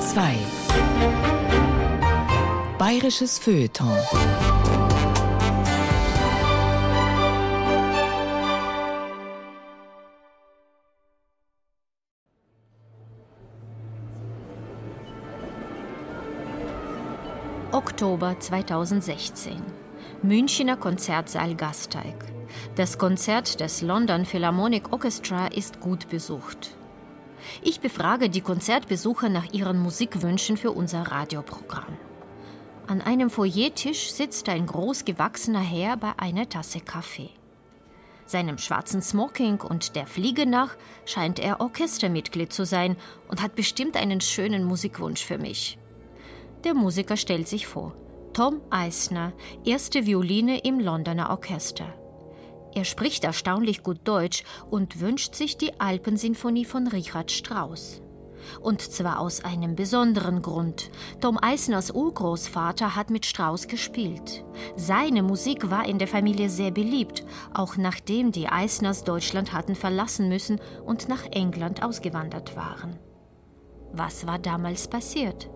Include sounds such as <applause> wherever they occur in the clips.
Bayern 2 Bayerisches Feuilleton Oktober 2016. Münchner Konzertsaal Gasteig. Das Konzert des London Philharmonic Orchestra ist gut besucht. Ich befrage die Konzertbesucher nach ihren Musikwünschen für unser Radioprogramm. An einem Foyertisch sitzt ein großgewachsener Herr bei einer Tasse Kaffee. Seinem schwarzen Smoking und der Fliege nach scheint er Orchestermitglied zu sein und hat bestimmt einen schönen Musikwunsch für mich. Der Musiker stellt sich vor. Tom Eisner, erste Violine im Londoner Orchester. Er spricht erstaunlich gut Deutsch und wünscht sich die Alpensinfonie von Richard Strauss. Und zwar aus einem besonderen Grund. Tom Eisners Urgroßvater hat mit Strauss gespielt. Seine Musik war in der Familie sehr beliebt, auch nachdem die Eisners Deutschland hatten verlassen müssen und nach England ausgewandert waren. Was war damals passiert?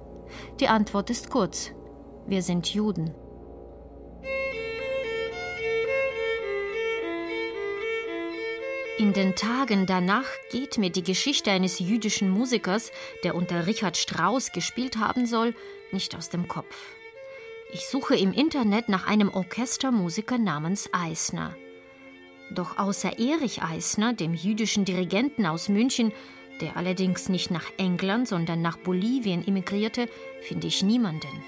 Die Antwort ist kurz. Wir sind Juden. In den Tagen danach geht mir die Geschichte eines jüdischen Musikers, der unter Richard Strauss gespielt haben soll, nicht aus dem Kopf. Ich suche im Internet nach einem Orchestermusiker namens Eisner. Doch außer Erich Eisner, dem jüdischen Dirigenten aus München, der allerdings nicht nach England, sondern nach Bolivien emigrierte, finde ich niemanden.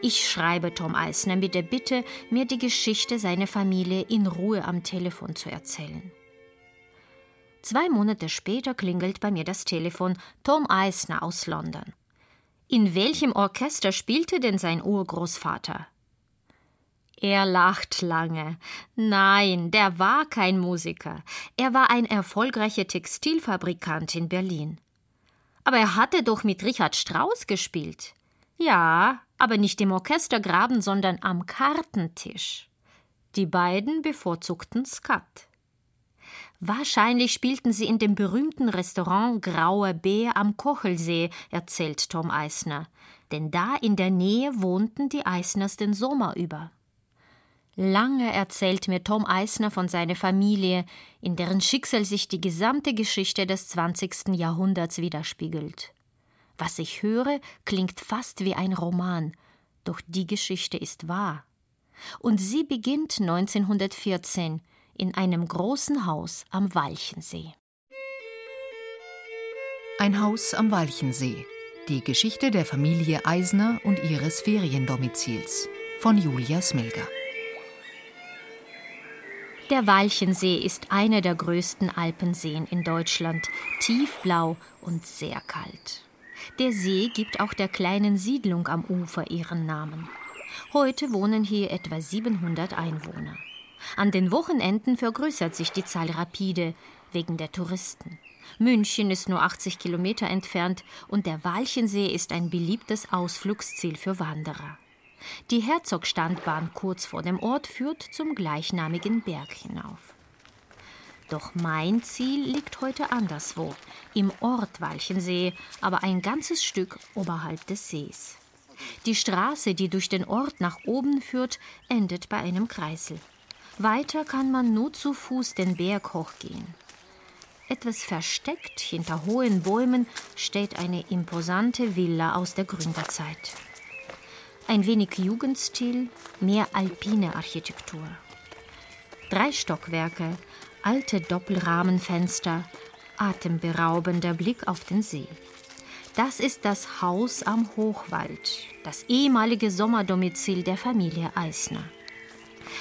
Ich schreibe Tom Eisner mit der Bitte, mir die Geschichte seiner Familie in Ruhe am Telefon zu erzählen. Zwei Monate später klingelt bei mir das Telefon Tom Eisner aus London. In welchem Orchester spielte denn sein Urgroßvater? Er lacht lange. Nein, der war kein Musiker. Er war ein erfolgreicher Textilfabrikant in Berlin. Aber er hatte doch mit Richard Strauss gespielt. Ja, aber nicht im Orchestergraben, sondern am Kartentisch. Die beiden bevorzugten Skat. Wahrscheinlich spielten sie in dem berühmten Restaurant Grauer Bär am Kochelsee, erzählt Tom Eisner. Denn da in der Nähe wohnten die Eisners den Sommer über. Lange erzählt mir Tom Eisner von seiner Familie, in deren Schicksal sich die gesamte Geschichte des 20. Jahrhunderts widerspiegelt. Was ich höre, klingt fast wie ein Roman, doch die Geschichte ist wahr. Und sie beginnt 1914 in einem großen Haus am Walchensee. Ein Haus am Walchensee. Die Geschichte der Familie Eisner und ihres Feriendomizils von Julia Smilger. Der Walchensee ist einer der größten Alpenseen in Deutschland, tiefblau und sehr kalt. Der See gibt auch der kleinen Siedlung am Ufer ihren Namen. Heute wohnen hier etwa 700 Einwohner. An den Wochenenden vergrößert sich die Zahl rapide wegen der Touristen. München ist nur 80 Kilometer entfernt und der Walchensee ist ein beliebtes Ausflugsziel für Wanderer. Die Herzogstandbahn kurz vor dem Ort führt zum gleichnamigen Berg hinauf. Doch mein Ziel liegt heute anderswo, im Ort Walchensee, aber ein ganzes Stück oberhalb des Sees. Die Straße, die durch den Ort nach oben führt, endet bei einem Kreisel. Weiter kann man nur zu Fuß den Berg hochgehen. Etwas versteckt hinter hohen Bäumen steht eine imposante Villa aus der Gründerzeit. Ein wenig Jugendstil, mehr alpine Architektur. Drei Stockwerke, alte Doppelrahmenfenster, atemberaubender Blick auf den See. Das ist das Haus am Hochwald, das ehemalige Sommerdomizil der Familie Eisner.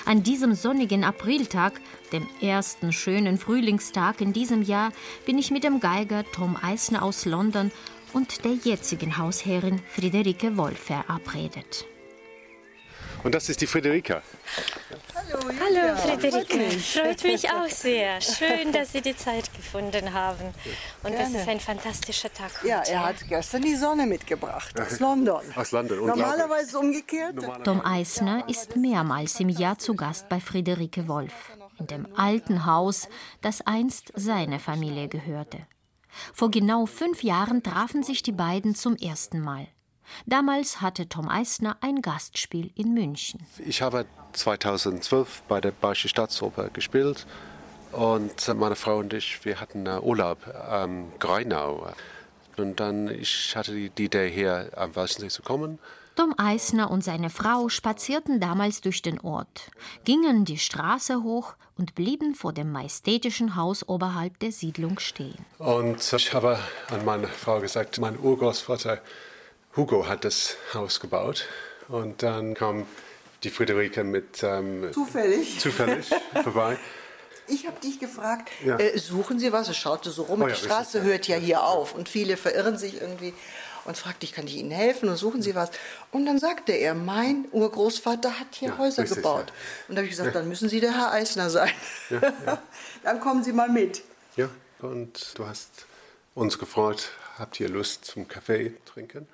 An diesem sonnigen Apriltag, dem ersten schönen Frühlingstag in diesem Jahr, bin ich mit dem Geiger Tom Eisner aus London und der jetzigen Hausherrin Friederike Wolf verabredet. Und das ist die Friederika. Hallo, Hallo Friederike, freut mich auch sehr. Schön, dass Sie die Zeit gefunden haben. Und das ist ein fantastischer Tag heute. Ja, er hat gestern die Sonne mitgebracht aus London. <laughs> Aus London, Normalerweise umgekehrt. Tom Eisner ist mehrmals im Jahr zu Gast bei Friederike Wolf, in dem alten Haus, das einst seiner Familie gehörte. Vor genau fünf Jahren trafen sich die beiden zum ersten Mal. Damals hatte Tom Eisner ein Gastspiel in München. Ich habe 2012 bei der Bayerische Staatsoper gespielt und meine Frau und ich, wir hatten Urlaub am Greinau. Und dann ich hatte die Idee, hier am Walchensee zu kommen. Tom Eisner und seine Frau spazierten damals durch den Ort, gingen die Straße hoch und blieben vor dem majestätischen Haus oberhalb der Siedlung stehen. Und ich habe an meine Frau gesagt, mein Urgroßvater Hugo hat das Haus gebaut. Und dann kam die Friederike mit ähm, Zufällig. zufällig <laughs> vorbei. Ich habe dich gefragt, Ja. äh, suchen Sie was? Es schaute so rum, Oh die ja, Straße richtig, ja. hört ja hier auf und viele verirren sich irgendwie und fragte ich, kann ich Ihnen helfen und suchen Sie was? Und dann sagte er, mein Urgroßvater hat hier Ja, Häuser richtig, gebaut. ja. Und da habe ich gesagt, dann müssen Sie der Herr Eisner sein. <laughs> dann kommen Sie mal mit. Ja, und du hast uns gefragt, habt ihr Lust zum Kaffee trinken?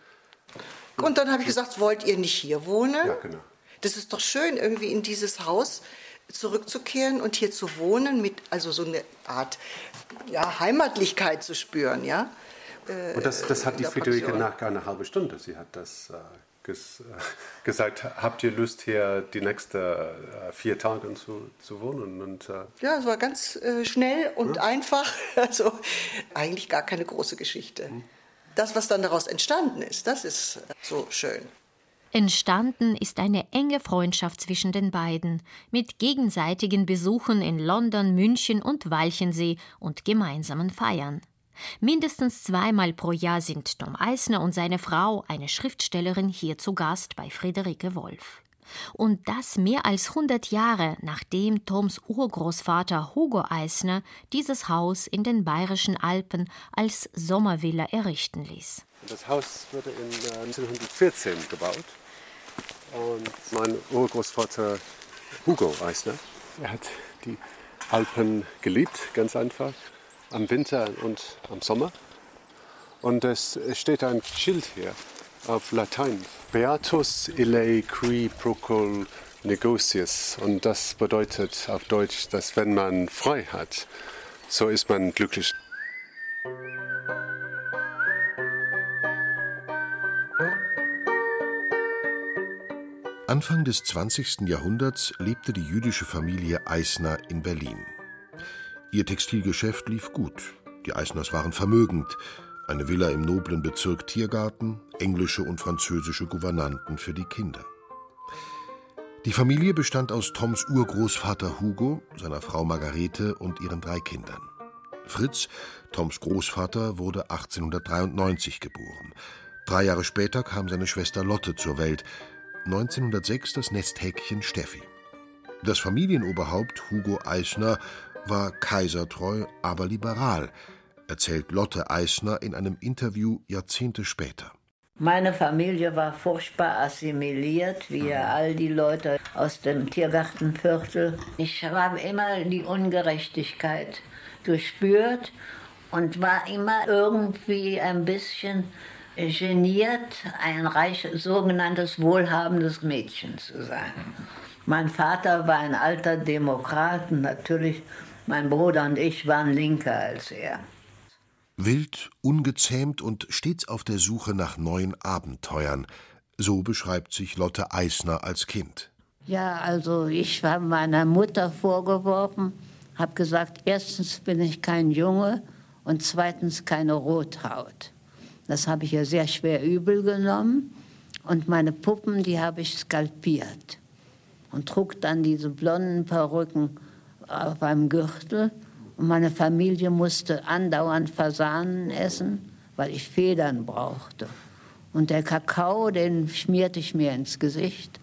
Und dann habe ich gesagt, wollt ihr nicht hier wohnen? Ja, genau. Das ist doch schön, irgendwie in dieses Haus zurückzukehren und hier zu wohnen, mit also so eine Art ja, Heimatlichkeit zu spüren, ja. Und das, das hat die der Friederike nach einer halben Stunde. Sie hat das äh, ges, äh, gesagt, habt ihr Lust hier die nächsten äh, vier Tage zu, zu wohnen? Und äh, Ja, es war ganz äh, schnell und einfach. <laughs> Also eigentlich gar keine große Geschichte. Das, was dann daraus entstanden ist, das ist äh, so schön. Entstanden ist eine enge Freundschaft zwischen den beiden, mit gegenseitigen Besuchen in London, München und Walchensee und gemeinsamen Feiern. Mindestens zweimal pro Jahr sind Tom Eisner und seine Frau, eine Schriftstellerin, hier zu Gast bei Friederike Wolf. Und das mehr als 100 Jahre nachdem Toms Urgroßvater Hugo Eisner dieses Haus in den bayerischen Alpen als Sommervilla errichten ließ. das Haus wurde in äh, 1914 gebaut. Und mein Urgroßvater Hugo Eisner, er hat die Alpen geliebt, ganz einfach, am Winter und am Sommer. Und es steht ein Schild hier auf Latein. Beatus ille qui procul negocius. Und das bedeutet auf Deutsch, dass wenn man frei hat, so ist man glücklich. Anfang des 20. Jahrhunderts lebte die jüdische Familie Eisner in Berlin. Ihr Textilgeschäft lief gut. Die Eisners waren vermögend. Eine Villa im noblen Bezirk Tiergarten, englische und französische Gouvernanten für die Kinder. Die Familie bestand aus Toms Urgroßvater Hugo, seiner Frau Margarete und ihren drei Kindern. Fritz, Toms Großvater, wurde 1893 geboren. Drei Jahre später kam seine Schwester Lotte zur Welt. 1906 das Nesthäkchen Steffi. Das Familienoberhaupt Hugo Eisner war kaisertreu, aber liberal, erzählt Lotte Eisner in einem Interview Jahrzehnte später. Meine Familie war furchtbar assimiliert, wie all die Leute aus dem Tiergartenviertel. Ich habe immer die Ungerechtigkeit gespürt und war immer irgendwie ein bisschen geniert, ein reich, sogenanntes wohlhabendes Mädchen zu sein. Mein Vater war ein alter Demokrat und natürlich mein Bruder und ich waren linker als er. Wild, ungezähmt und stets auf der Suche nach neuen Abenteuern. So beschreibt sich Lotte Eisner als Kind. Ja, also ich habe meiner Mutter vorgeworfen, habe gesagt, erstens bin ich kein Junge und zweitens keine Rothaut. Das habe ich ihr sehr schwer übel genommen und meine Puppen, die habe ich skalpiert und trug dann diese blonden Perücken auf einem Gürtel meine Familie musste andauernd Fasanen essen, weil ich Federn brauchte. Und der Kakao, den schmierte ich mir ins Gesicht.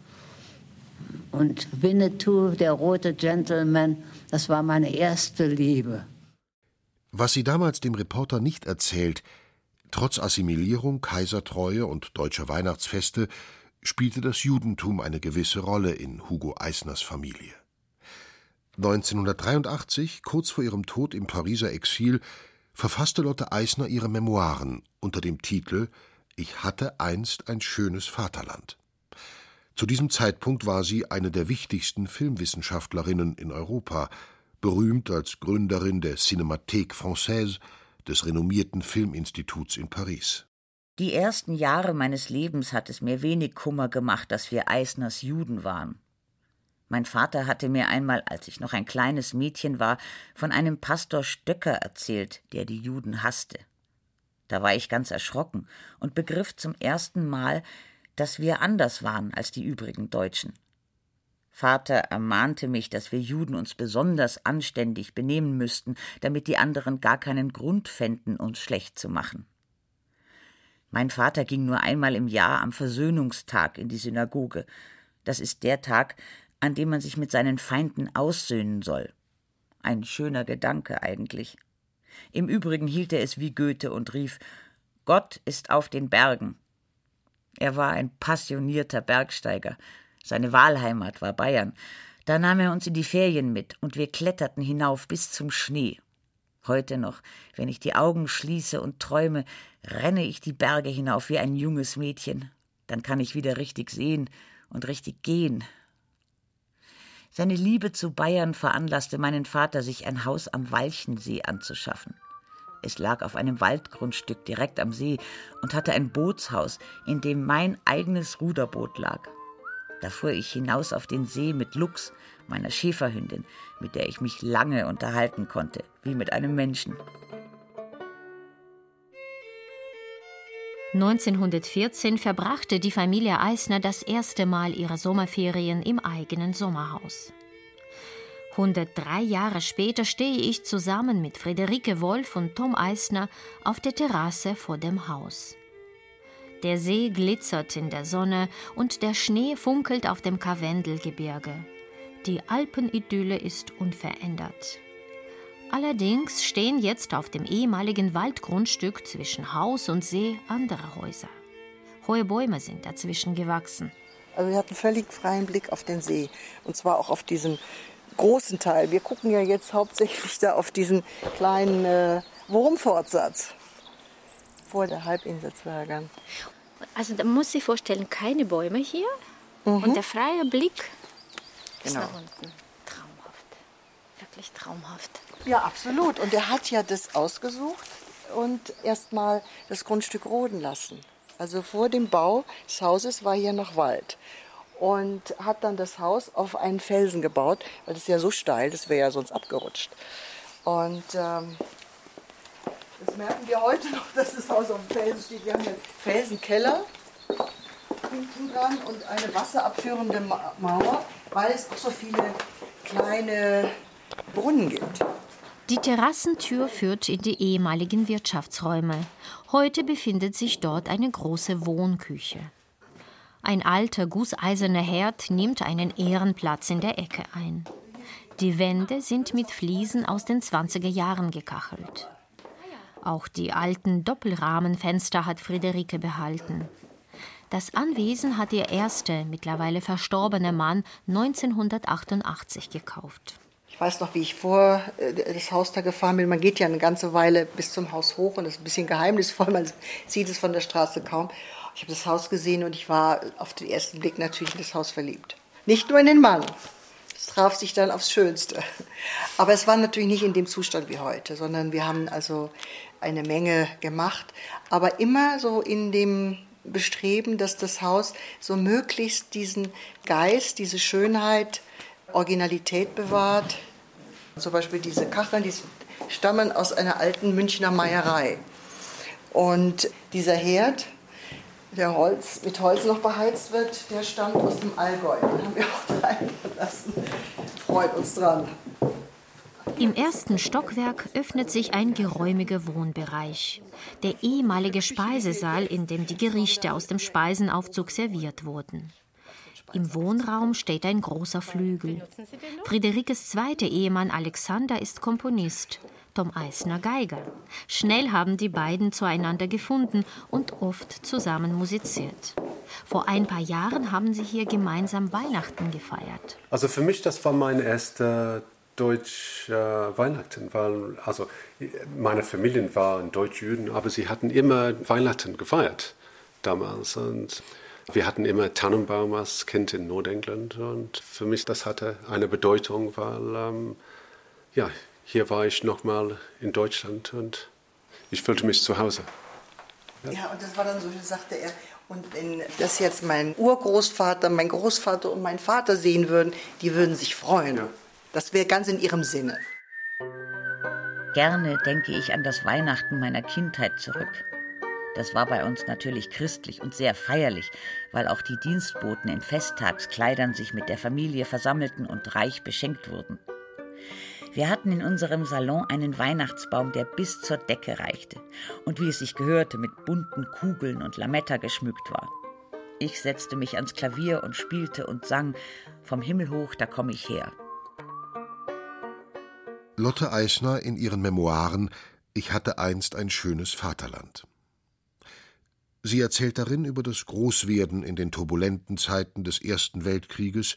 Und Winnetou, der rote Gentleman, das war meine erste Liebe. Was sie damals dem Reporter nicht erzählt, trotz Assimilierung, Kaisertreue und deutscher Weihnachtsfeste spielte das Judentum eine gewisse Rolle in Hugo Eisners Familie. 1983, kurz vor ihrem Tod im Pariser Exil, verfasste Lotte Eisner ihre Memoiren unter dem Titel Ich hatte einst ein schönes Vaterland. Zu diesem Zeitpunkt war sie eine der wichtigsten Filmwissenschaftlerinnen in Europa, berühmt als Gründerin der Cinémathèque Française, des renommierten Filminstituts in Paris. Die ersten Jahre meines Lebens hat es mir wenig Kummer gemacht, dass wir Eisners Juden waren. Mein Vater hatte mir einmal, als ich noch ein kleines Mädchen war, von einem Pastor Stöcker erzählt, der die Juden hasste. Da war ich ganz erschrocken und begriff zum ersten Mal, dass wir anders waren als die übrigen Deutschen. Vater ermahnte mich, dass wir Juden uns besonders anständig benehmen müssten, damit die anderen gar keinen Grund fänden, uns schlecht zu machen. Mein Vater ging nur einmal im Jahr am Versöhnungstag in die Synagoge. Das ist der Tag, an dem man sich mit seinen Feinden aussöhnen soll. Ein schöner Gedanke eigentlich. Im Übrigen hielt er es wie Goethe und rief Gott ist auf den Bergen. Er war ein passionierter Bergsteiger. Seine Wahlheimat war Bayern. Da nahm er uns in die Ferien mit und wir kletterten hinauf bis zum Schnee. Heute noch, wenn ich die Augen schließe und träume, renne ich die Berge hinauf wie ein junges Mädchen. Dann kann ich wieder richtig sehen und richtig gehen. Seine Liebe zu Bayern veranlasste meinen Vater, sich ein Haus am Walchensee anzuschaffen. Es lag auf einem Waldgrundstück direkt am See und hatte ein Bootshaus, in dem mein eigenes Ruderboot lag. Da fuhr ich hinaus auf den See mit Lux, meiner Schäferhündin, mit der ich mich lange unterhalten konnte, wie mit einem Menschen. 1914 verbrachte die Familie Eisner das erste Mal ihre Sommerferien im eigenen Sommerhaus. 103 Jahre später stehe ich zusammen mit Friederike Wolf und Tom Eisner auf der Terrasse vor dem Haus. Der See glitzert in der Sonne und der Schnee funkelt auf dem Karwendelgebirge. Die Alpenidylle ist unverändert. Allerdings stehen jetzt auf dem ehemaligen Waldgrundstück zwischen Haus und See andere Häuser. Hohe Bäume sind dazwischen gewachsen. Also wir hatten völlig freien Blick auf den See und zwar auch auf diesen großen Teil. Wir gucken ja jetzt hauptsächlich da auf diesen kleinen äh, Wurmfortsatz vor der Halbinsel Zwergern. Also da muss ich vorstellen, keine Bäume hier mhm. und der freie Blick genau. nach unten. Traumhaft. Wirklich traumhaft. Ja, absolut. Und er hat ja das ausgesucht und erstmal das Grundstück roden lassen. Also vor dem Bau des Hauses war hier noch Wald. Und hat dann das Haus auf einen Felsen gebaut, weil das ist ja so steil, das wäre ja sonst abgerutscht. Und ähm, das merken wir heute noch, dass das Haus auf dem Felsen steht. Wir haben einen Felsenkeller hinten dran und eine wasserabführende Mauer weil es auch so viele kleine Brunnen gibt. Die Terrassentür führt in die ehemaligen Wirtschaftsräume. Heute befindet sich dort eine große Wohnküche. Ein alter gusseiserner Herd nimmt einen Ehrenplatz in der Ecke ein. Die Wände sind mit Fliesen aus den 20er Jahren gekachelt. Auch die alten Doppelrahmenfenster hat Friederike behalten. Das Anwesen hat ihr erster, mittlerweile verstorbener Mann 1988 gekauft. Ich weiß noch, wie ich vor äh, das Haus da gefahren bin. Man geht ja eine ganze Weile bis zum Haus hoch und das ist ein bisschen geheimnisvoll. Man <laughs> sieht es von der Straße kaum. Ich habe das Haus gesehen und ich war auf den ersten Blick natürlich in das Haus verliebt. Nicht nur in den Mann. Es traf sich dann aufs Schönste. <laughs> Aber es war natürlich nicht in dem Zustand wie heute, sondern wir haben also eine Menge gemacht. Aber immer so in dem bestreben, dass das Haus so möglichst diesen Geist, diese Schönheit, Originalität bewahrt. Zum Beispiel diese Kacheln, die stammen aus einer alten Münchner Meierei. Und dieser Herd, der Holz, mit Holz noch beheizt wird, der stammt aus dem Allgäu. Den haben wir auch <laughs> reingelassen. Freut uns dran. Im ersten Stockwerk öffnet sich ein geräumiger Wohnbereich. Der ehemalige Speisesaal, in dem die Gerichte aus dem Speisenaufzug serviert wurden. Im Wohnraum steht ein großer Flügel. Friederikes zweiter Ehemann Alexander ist Komponist, Tom Eisner Geiger. Schnell haben die beiden zueinander gefunden und oft zusammen musiziert. Vor ein paar Jahren haben sie hier gemeinsam Weihnachten gefeiert. Also für mich, das war mein erster Deutsch äh, Weihnachten, also meine Familie waren Deutsch-Jüden, aber sie hatten immer Weihnachten gefeiert damals und wir hatten immer Tannenbaum als Kind in Nordengland und für mich das hatte eine Bedeutung, weil ähm, ja hier war ich nochmal in Deutschland und ich fühlte mich zu Hause. Ja. ja, und das war dann so, sagte er, und wenn das jetzt mein Urgroßvater, mein Großvater und mein Vater sehen würden, die würden sich freuen. Ja. Das wäre ganz in ihrem Sinne. Gerne denke ich an das Weihnachten meiner Kindheit zurück. Das war bei uns natürlich christlich und sehr feierlich, weil auch die Dienstboten in Festtagskleidern sich mit der Familie versammelten und reich beschenkt wurden. Wir hatten in unserem Salon einen Weihnachtsbaum, der bis zur Decke reichte und wie es sich gehörte, mit bunten Kugeln und Lametta geschmückt war. Ich setzte mich ans Klavier und spielte und sang Vom Himmel hoch, da komm ich her. Lotte Eisner in ihren Memoiren Ich hatte einst ein schönes Vaterland. Sie erzählt darin über das Großwerden in den turbulenten Zeiten des Ersten Weltkrieges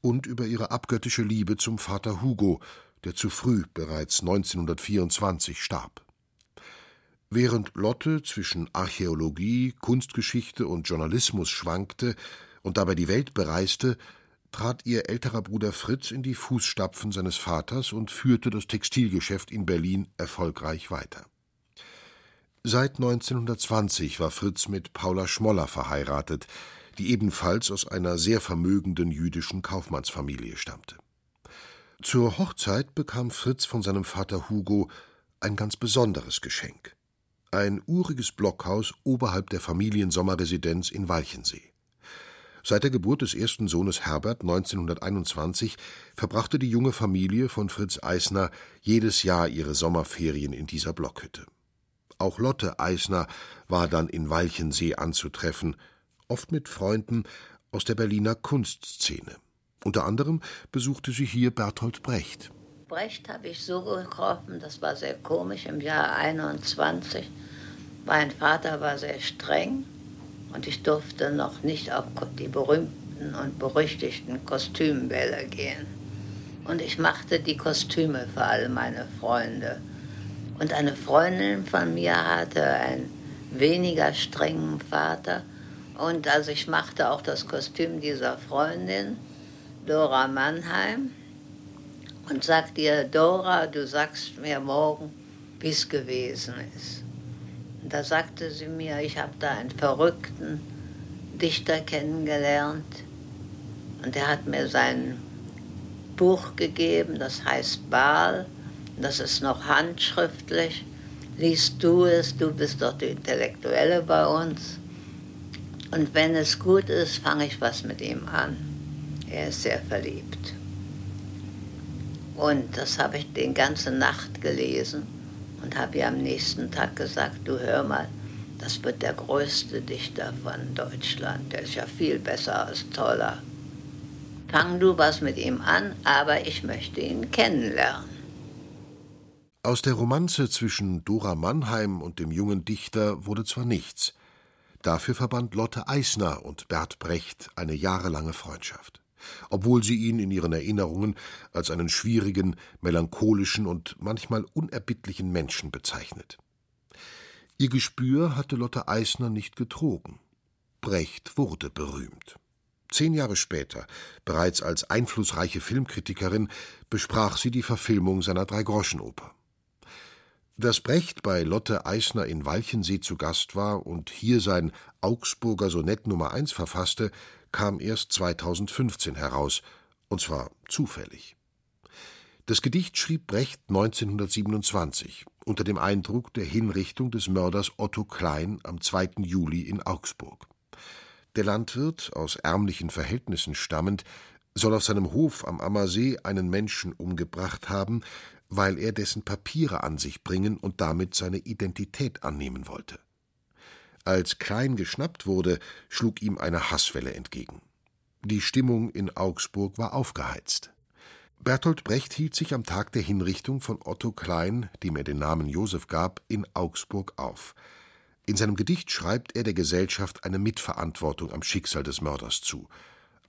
und über ihre abgöttische Liebe zum Vater Hugo, der zu früh bereits 1924 starb. Während Lotte zwischen Archäologie, Kunstgeschichte und Journalismus schwankte und dabei die Welt bereiste, trat ihr älterer Bruder Fritz in die Fußstapfen seines Vaters und führte das Textilgeschäft in Berlin erfolgreich weiter. Seit 1920 war Fritz mit Paula Schmoller verheiratet, die ebenfalls aus einer sehr vermögenden jüdischen Kaufmannsfamilie stammte. Zur Hochzeit bekam Fritz von seinem Vater Hugo ein ganz besonderes Geschenk. Ein uriges Blockhaus oberhalb der Familiensommerresidenz in Walchensee. Seit der Geburt des ersten Sohnes Herbert 1921 verbrachte die junge Familie von Fritz Eisner jedes Jahr ihre Sommerferien in dieser Blockhütte. Auch Lotte Eisner war dann in Walchensee anzutreffen, oft mit Freunden aus der Berliner Kunstszene. Unter anderem besuchte sie hier Bertolt Brecht. Brecht habe ich so getroffen, das war sehr komisch, im Jahr 21. Mein Vater war sehr streng und ich durfte noch nicht auf die berühmten und berüchtigten Kostümbälle gehen. Und ich machte die Kostüme für alle meine Freunde. Und eine Freundin von mir hatte einen weniger strengen Vater. Und also ich machte auch das Kostüm dieser Freundin, Dora Mannheim, und sagte ihr, Dora, du sagst mir morgen, wie es gewesen ist. Da sagte sie mir, ich habe da einen verrückten Dichter kennengelernt und er hat mir sein Buch gegeben, das heißt Baal, das ist noch handschriftlich. Liest du es, du bist doch die Intellektuelle bei uns. Und wenn es gut ist, fange ich was mit ihm an. Er ist sehr verliebt. Und das habe ich die ganze Nacht gelesen und habe ihr am nächsten Tag gesagt, du hör mal, das wird der größte Dichter von Deutschland, der ist ja viel besser als Toller. Fang du was mit ihm an, aber ich möchte ihn kennenlernen. Aus der Romanze zwischen Dora Mannheim und dem jungen Dichter wurde zwar nichts, dafür verband Lotte Eisner und Bert Brecht eine jahrelange Freundschaft obwohl sie ihn in ihren Erinnerungen als einen schwierigen, melancholischen und manchmal unerbittlichen Menschen bezeichnet. Ihr Gespür hatte Lotte Eisner nicht getrogen. Brecht wurde berühmt. Zehn Jahre später, bereits als einflussreiche Filmkritikerin, besprach sie die Verfilmung seiner Dreigroschenoper. Dass Brecht bei Lotte Eisner in Walchensee zu Gast war und hier sein Augsburger Sonett Nummer 1 verfasste, kam erst 2015 heraus, und zwar zufällig. Das Gedicht schrieb Brecht 1927 unter dem Eindruck der Hinrichtung des Mörders Otto Klein am 2. Juli in Augsburg. Der Landwirt, aus ärmlichen Verhältnissen stammend, soll auf seinem Hof am Ammersee einen Menschen umgebracht haben, weil er dessen Papiere an sich bringen und damit seine Identität annehmen wollte. Als Klein geschnappt wurde, schlug ihm eine Hasswelle entgegen. Die Stimmung in Augsburg war aufgeheizt. Bertolt Brecht hielt sich am Tag der Hinrichtung von Otto Klein, dem er den Namen Josef gab, in Augsburg auf. In seinem Gedicht schreibt er der Gesellschaft eine Mitverantwortung am Schicksal des Mörders zu.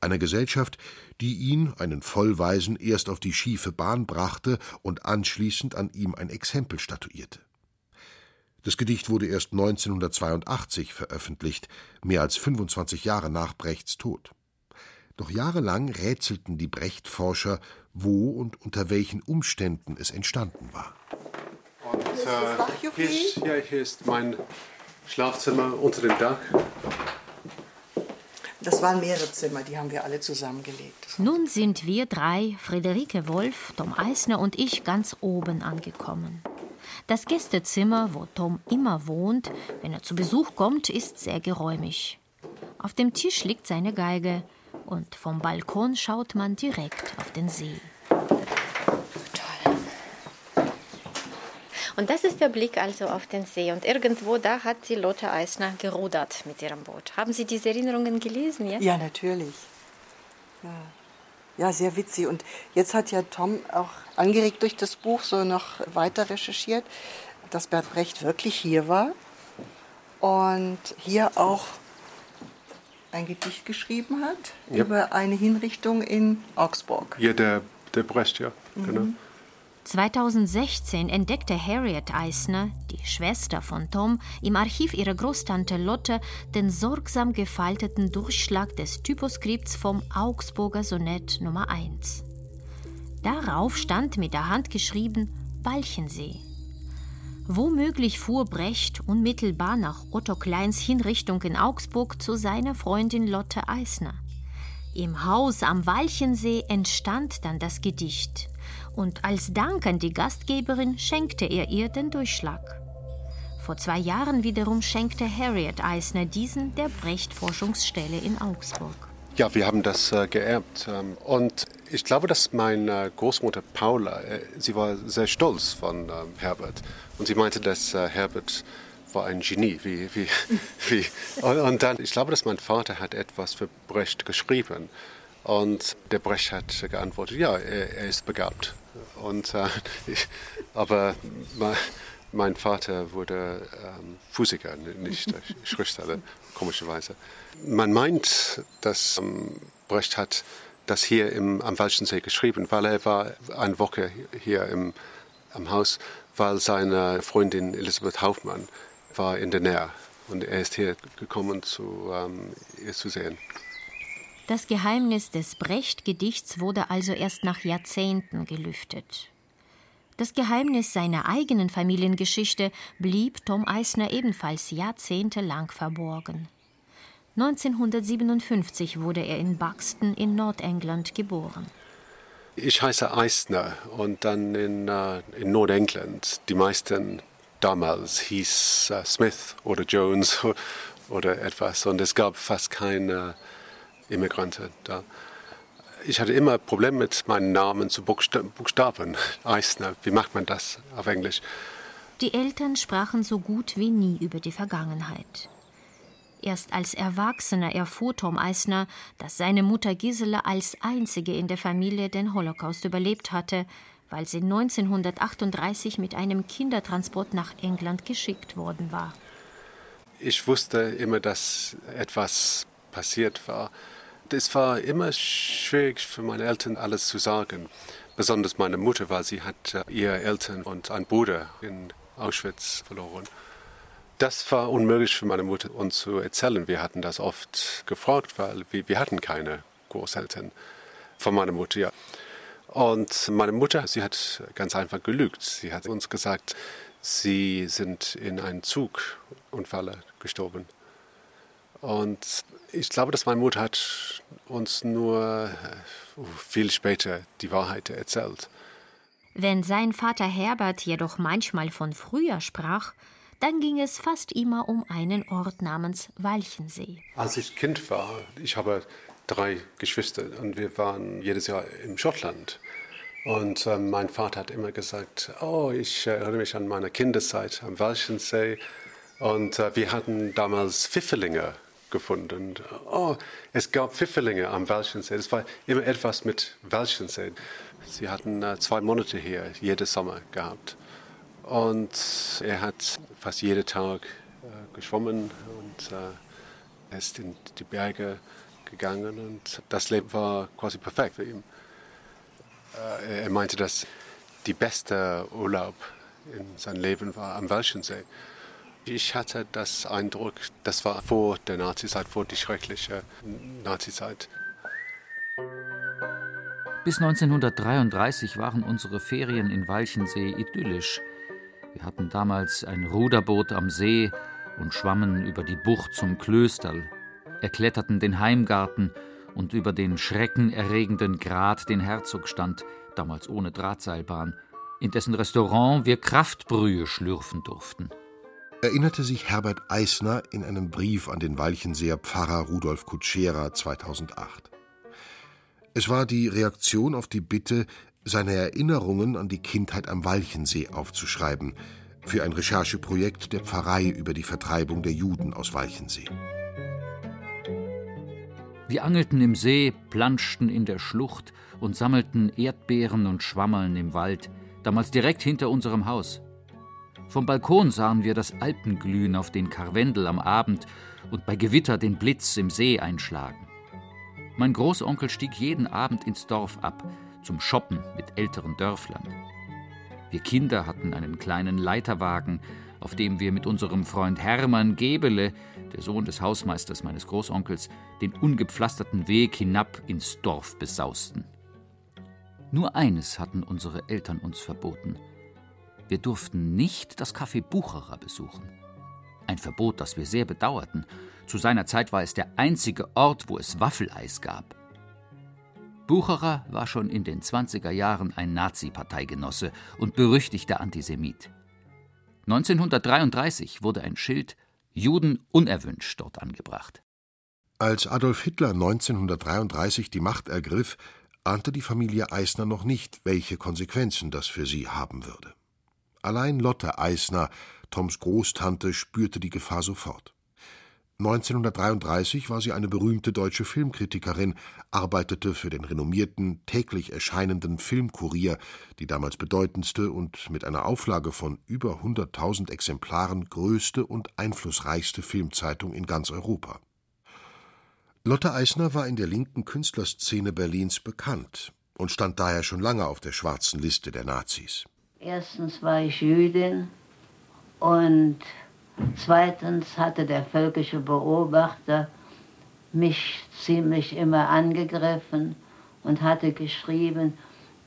Einer Gesellschaft, die ihn, einen Vollweisen, erst auf die schiefe Bahn brachte und anschließend an ihm ein Exempel statuierte. Das Gedicht wurde erst 1982 veröffentlicht, mehr als 25 Jahre nach Brechts Tod. Doch jahrelang rätselten die Brecht-Forscher, wo und unter welchen Umständen es entstanden war. Und, äh, hier, ist, ja, hier ist mein Schlafzimmer unter dem Dach. Das waren mehrere Zimmer, die haben wir alle zusammengelegt. Nun sind wir drei, Friederike Wolf, Tom Eisner und ich, ganz oben angekommen. Das Gästezimmer, wo Tom immer wohnt, wenn er zu Besuch kommt, ist sehr geräumig. Auf dem Tisch liegt seine Geige und vom Balkon schaut man direkt auf den See. Und das ist der Blick also auf den See. Und irgendwo da hat die Lotte Eisner gerudert mit ihrem Boot. Haben Sie diese Erinnerungen gelesen? Ja, ja natürlich. Ja. ja, sehr witzig. Und jetzt hat ja Tom auch angeregt durch das Buch so noch weiter recherchiert, dass Bert Brecht wirklich hier war und hier auch ein Gedicht geschrieben hat ja. über eine Hinrichtung in Augsburg. Ja, der, der Brecht, ja, mhm. genau. 2016 entdeckte Harriet Eisner, die Schwester von Tom, im Archiv ihrer Großtante Lotte den sorgsam gefalteten Durchschlag des Typoskripts vom Augsburger Sonett Nummer 1. Darauf stand mit der Hand geschrieben Walchensee. Womöglich fuhr Brecht unmittelbar nach Otto Kleins Hinrichtung in Augsburg zu seiner Freundin Lotte Eisner. Im Haus am Walchensee entstand dann das Gedicht und als Dank an die Gastgeberin schenkte er ihr den Durchschlag. Vor zwei Jahren wiederum schenkte Harriet Eisner diesen der Brecht-Forschungsstelle in Augsburg. Ja, wir haben das äh, geerbt. Ähm, und ich glaube, dass meine Großmutter Paula, äh, sie war sehr stolz von ähm, Herbert. Und sie meinte, dass äh, Herbert war ein Genie. Wie, wie, <laughs> wie. Und, und, dann, ich glaube, dass mein Vater hat etwas für Brecht geschrieben. Und der Brecht hat geantwortet, ja, er, er ist begabt. Und, äh, ich, <laughs> aber mein, mein, Vater wurde ähm, Physiker, nicht Schriftsteller, <laughs> komischerweise. Man meint, dass ähm, Brecht hat das hier im, am Walchensee geschrieben, weil er war eine Woche hier im, am Haus, weil seine Freundin Elisabeth Hauptmann war in der Nähe und er ist hier gekommen, zu, ähm, ihr zu sehen. Das Geheimnis des Brecht-Gedichts wurde also erst nach Jahrzehnten gelüftet. Das Geheimnis seiner eigenen Familiengeschichte blieb Tom Eisner ebenfalls jahrzehntelang verborgen. 1957 wurde er in Buxton in Nordengland geboren. Ich heiße Eisner und dann in, uh, in Nordengland. Die meisten damals hieß uh, Smith oder Jones <laughs> oder etwas und es gab fast keine Immigranten da. Ich hatte immer Probleme mit meinen Namen zu Buchstaben. <laughs> Eisner, wie macht man das auf Englisch? Die Eltern sprachen so gut wie nie über die Vergangenheit. Erst als Erwachsener erfuhr Tom Eisner, dass seine Mutter Gisela als einzige in der Familie den Holocaust überlebt hatte, weil sie 1938 mit einem Kindertransport nach England geschickt worden war. Ich wusste immer, dass etwas passiert war es war immer schwierig für meine Eltern alles zu sagen. Besonders meine Mutter, weil sie hat äh, ihre Eltern und einen Bruder in Auschwitz verloren. Das war unmöglich für meine Mutter uns zu erzählen. Wir hatten das oft gefragt, weil wir, wir hatten keine Großeltern von meiner Mutter. Ja. Und meine Mutter, sie hat ganz einfach gelügt. Sie hat uns gesagt, sie sind in einem Zugunfall gestorben. Und ich glaube, dass meine Mutter hat uns nur uh, viel später die Wahrheit erzählt. Wenn sein Vater Herbert jedoch manchmal von früher sprach, dann ging es fast immer um einen Ort namens Walchensee. Als ich Kind war, ich habe drei Geschwister und wir waren jedes Jahr in Schottland. Und äh, mein Vater hat immer gesagt, oh, ich erinnere mich an meine Kinderzeit am Walchensee. Und äh, wir hatten damals Pfifferlinge gefunden. Oh, es gab Pfifferlinge am Welschensee. Es war immer etwas mit Welschensee. Sie hatten äh, zwei Monate hier, jeden Sommer gehabt. Und er hat fast jeden Tag äh, geschwommen und äh, ist in die Berge gegangen. Und das Leben war quasi perfekt für ihn. Er meinte, dass die beste Urlaub in seinem Leben war am Welschensee. Ich hatte das Eindruck, das war vor der Nazizeit, vor die schreckliche Nazizeit. Bis 1933 waren unsere Ferien in Walchensee idyllisch. Wir hatten damals ein Ruderboot am See und schwammen über die Bucht zum Klösterl, erkletterten den Heimgarten und über den schreckenerregenden Grat den Herzog stand, damals ohne Drahtseilbahn, in dessen Restaurant wir Kraftbrühe schlürfen durften. Erinnerte sich Herbert Eisner in einem Brief an den Walchenseer Pfarrer Rudolf Kutschera 2008. Es war die Reaktion auf die Bitte, seine Erinnerungen an die Kindheit am Walchensee aufzuschreiben, für ein Rechercheprojekt der Pfarrei über die Vertreibung der Juden aus Walchensee. Wir angelten im See, planschten in der Schlucht und sammelten Erdbeeren und Schwammeln im Wald, damals direkt hinter unserem Haus. Vom Balkon sahen wir das Alpenglühen auf den Karwendel am Abend und bei Gewitter den Blitz im See einschlagen. Mein Großonkel stieg jeden Abend ins Dorf ab, zum Shoppen mit älteren Dörflern. Wir Kinder hatten einen kleinen Leiterwagen, auf dem wir mit unserem Freund Hermann Gebele, der Sohn des Hausmeisters meines Großonkels, den ungepflasterten Weg hinab ins Dorf besausten. Nur eines hatten unsere Eltern uns verboten. Wir durften nicht das Café Bucherer besuchen. Ein Verbot, das wir sehr bedauerten. Zu seiner Zeit war es der einzige Ort, wo es Waffeleis gab. Bucherer war schon in den 20er Jahren ein Nazi-Parteigenosse und berüchtigter Antisemit. 1933 wurde ein Schild Juden unerwünscht dort angebracht. Als Adolf Hitler 1933 die Macht ergriff, ahnte die Familie Eisner noch nicht, welche Konsequenzen das für sie haben würde. Allein Lotte Eisner, Toms Großtante, spürte die Gefahr sofort. 1933 war sie eine berühmte deutsche Filmkritikerin, arbeitete für den renommierten, täglich erscheinenden Filmkurier, die damals bedeutendste und mit einer Auflage von über 100.000 Exemplaren größte und einflussreichste Filmzeitung in ganz Europa. Lotte Eisner war in der linken Künstlerszene Berlins bekannt und stand daher schon lange auf der schwarzen Liste der Nazis. Erstens war ich Jüdin und Zweitens hatte der völkische Beobachter mich ziemlich immer angegriffen und hatte geschrieben,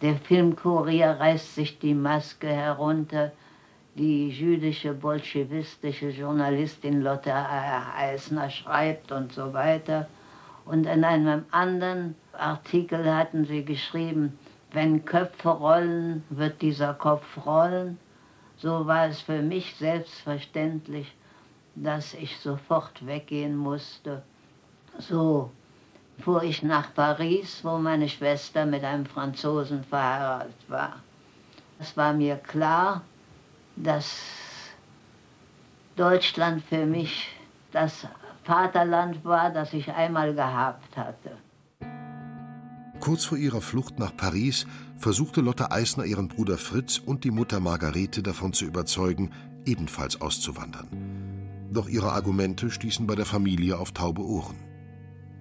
der Filmkurier reißt sich die Maske herunter, die jüdische bolschewistische Journalistin Lotte Eisner schreibt und so weiter. Und in einem anderen Artikel hatten sie geschrieben, wenn Köpfe rollen, wird dieser Kopf rollen so war es für mich selbstverständlich, dass ich sofort weggehen musste. So fuhr ich nach Paris, wo meine Schwester mit einem Franzosen verheiratet war. Es war mir klar, dass Deutschland für mich das Vaterland war, das ich einmal gehabt hatte. Kurz vor ihrer Flucht nach Paris versuchte Lotte Eisner ihren Bruder Fritz und die Mutter Margarete davon zu überzeugen, ebenfalls auszuwandern. Doch ihre Argumente stießen bei der Familie auf taube Ohren.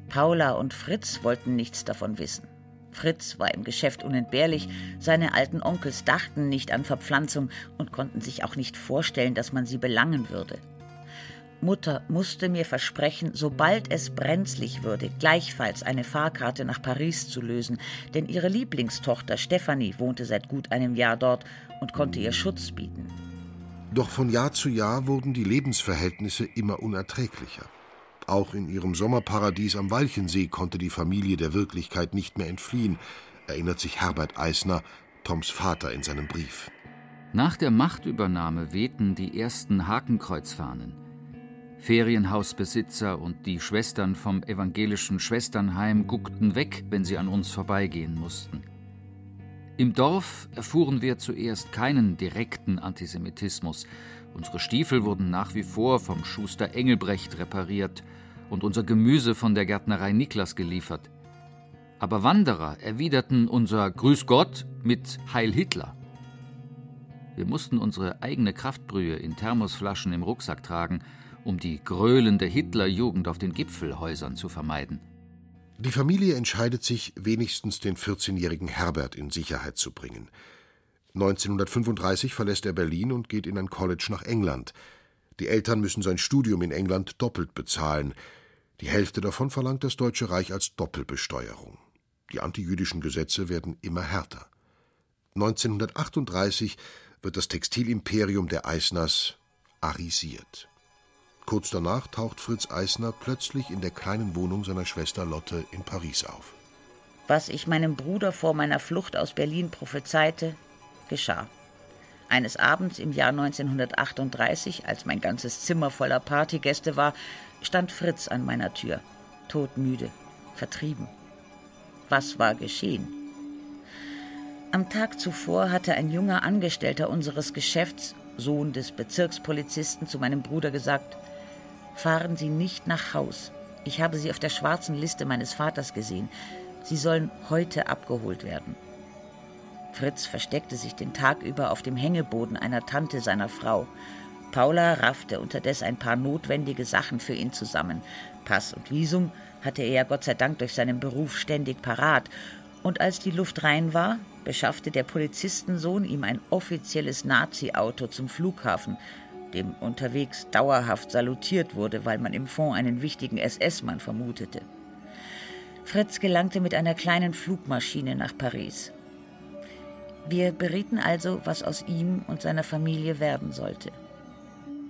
Paula und Fritz wollten nichts davon wissen. Fritz war im Geschäft unentbehrlich, seine alten Onkels dachten nicht an Verpflanzung und konnten sich auch nicht vorstellen, dass man sie belangen würde. Mutter musste mir versprechen, sobald es brenzlig würde, gleichfalls eine Fahrkarte nach Paris zu lösen, denn ihre Lieblingstochter Stefanie wohnte seit gut einem Jahr dort und konnte ihr Schutz bieten. Doch von Jahr zu Jahr wurden die Lebensverhältnisse immer unerträglicher. Auch in ihrem Sommerparadies am Walchensee konnte die Familie der Wirklichkeit nicht mehr entfliehen, erinnert sich Herbert Eisner, Toms Vater, in seinem Brief. Nach der Machtübernahme wehten die ersten Hakenkreuzfahnen. Ferienhausbesitzer und die Schwestern vom evangelischen Schwesternheim guckten weg, wenn sie an uns vorbeigehen mussten. Im Dorf erfuhren wir zuerst keinen direkten Antisemitismus. Unsere Stiefel wurden nach wie vor vom Schuster Engelbrecht repariert und unser Gemüse von der Gärtnerei Niklas geliefert. Aber Wanderer erwiderten unser Grüß Gott mit Heil Hitler. Wir mussten unsere eigene Kraftbrühe in Thermosflaschen im Rucksack tragen um die gröhlende Hitlerjugend auf den Gipfelhäusern zu vermeiden. Die Familie entscheidet sich, wenigstens den 14-jährigen Herbert in Sicherheit zu bringen. 1935 verlässt er Berlin und geht in ein College nach England. Die Eltern müssen sein Studium in England doppelt bezahlen. Die Hälfte davon verlangt das Deutsche Reich als Doppelbesteuerung. Die antijüdischen Gesetze werden immer härter. 1938 wird das Textilimperium der Eisners arisiert. Kurz danach taucht Fritz Eisner plötzlich in der kleinen Wohnung seiner Schwester Lotte in Paris auf. Was ich meinem Bruder vor meiner Flucht aus Berlin prophezeite, geschah. Eines Abends im Jahr 1938, als mein ganzes Zimmer voller Partygäste war, stand Fritz an meiner Tür, todmüde, vertrieben. Was war geschehen? Am Tag zuvor hatte ein junger Angestellter unseres Geschäfts, Sohn des Bezirkspolizisten, zu meinem Bruder gesagt, fahren Sie nicht nach Haus. Ich habe Sie auf der schwarzen Liste meines Vaters gesehen. Sie sollen heute abgeholt werden. Fritz versteckte sich den Tag über auf dem Hängeboden einer Tante seiner Frau. Paula raffte unterdessen ein paar notwendige Sachen für ihn zusammen. Pass und Visum hatte er ja Gott sei Dank durch seinen Beruf ständig parat. Und als die Luft rein war, beschaffte der Polizistensohn ihm ein offizielles Nazi-Auto zum Flughafen, dem unterwegs dauerhaft salutiert wurde, weil man im Fond einen wichtigen SS-Mann vermutete. Fritz gelangte mit einer kleinen Flugmaschine nach Paris. Wir berieten also, was aus ihm und seiner Familie werden sollte.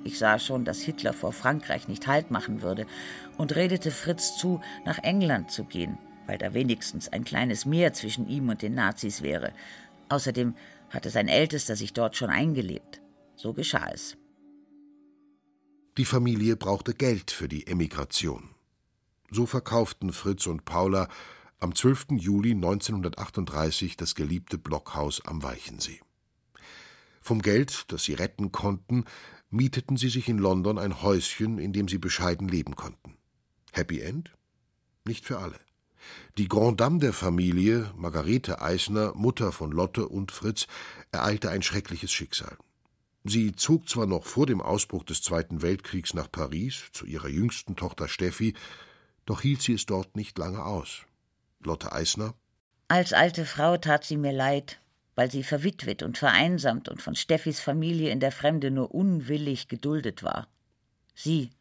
Ich sah schon, dass Hitler vor Frankreich nicht Halt machen würde und redete Fritz zu, nach England zu gehen, weil da wenigstens ein kleines Meer zwischen ihm und den Nazis wäre. Außerdem hatte sein Ältester sich dort schon eingelebt. So geschah es. Die Familie brauchte Geld für die Emigration. So verkauften Fritz und Paula am 12. Juli 1938 das geliebte Blockhaus am Weichensee. Vom Geld, das sie retten konnten, mieteten sie sich in London ein Häuschen, in dem sie bescheiden leben konnten. Happy End? Nicht für alle. Die Grand Dame der Familie, Margarete Eisner, Mutter von Lotte und Fritz, ereilte ein schreckliches Schicksal. Sie zog zwar noch vor dem Ausbruch des Zweiten Weltkriegs nach Paris zu ihrer jüngsten Tochter Steffi, doch hielt sie es dort nicht lange aus. Lotte Eisner. Als alte Frau tat sie mir leid, weil sie verwitwet und vereinsamt und von Steffis Familie in der Fremde nur unwillig geduldet war. Sie,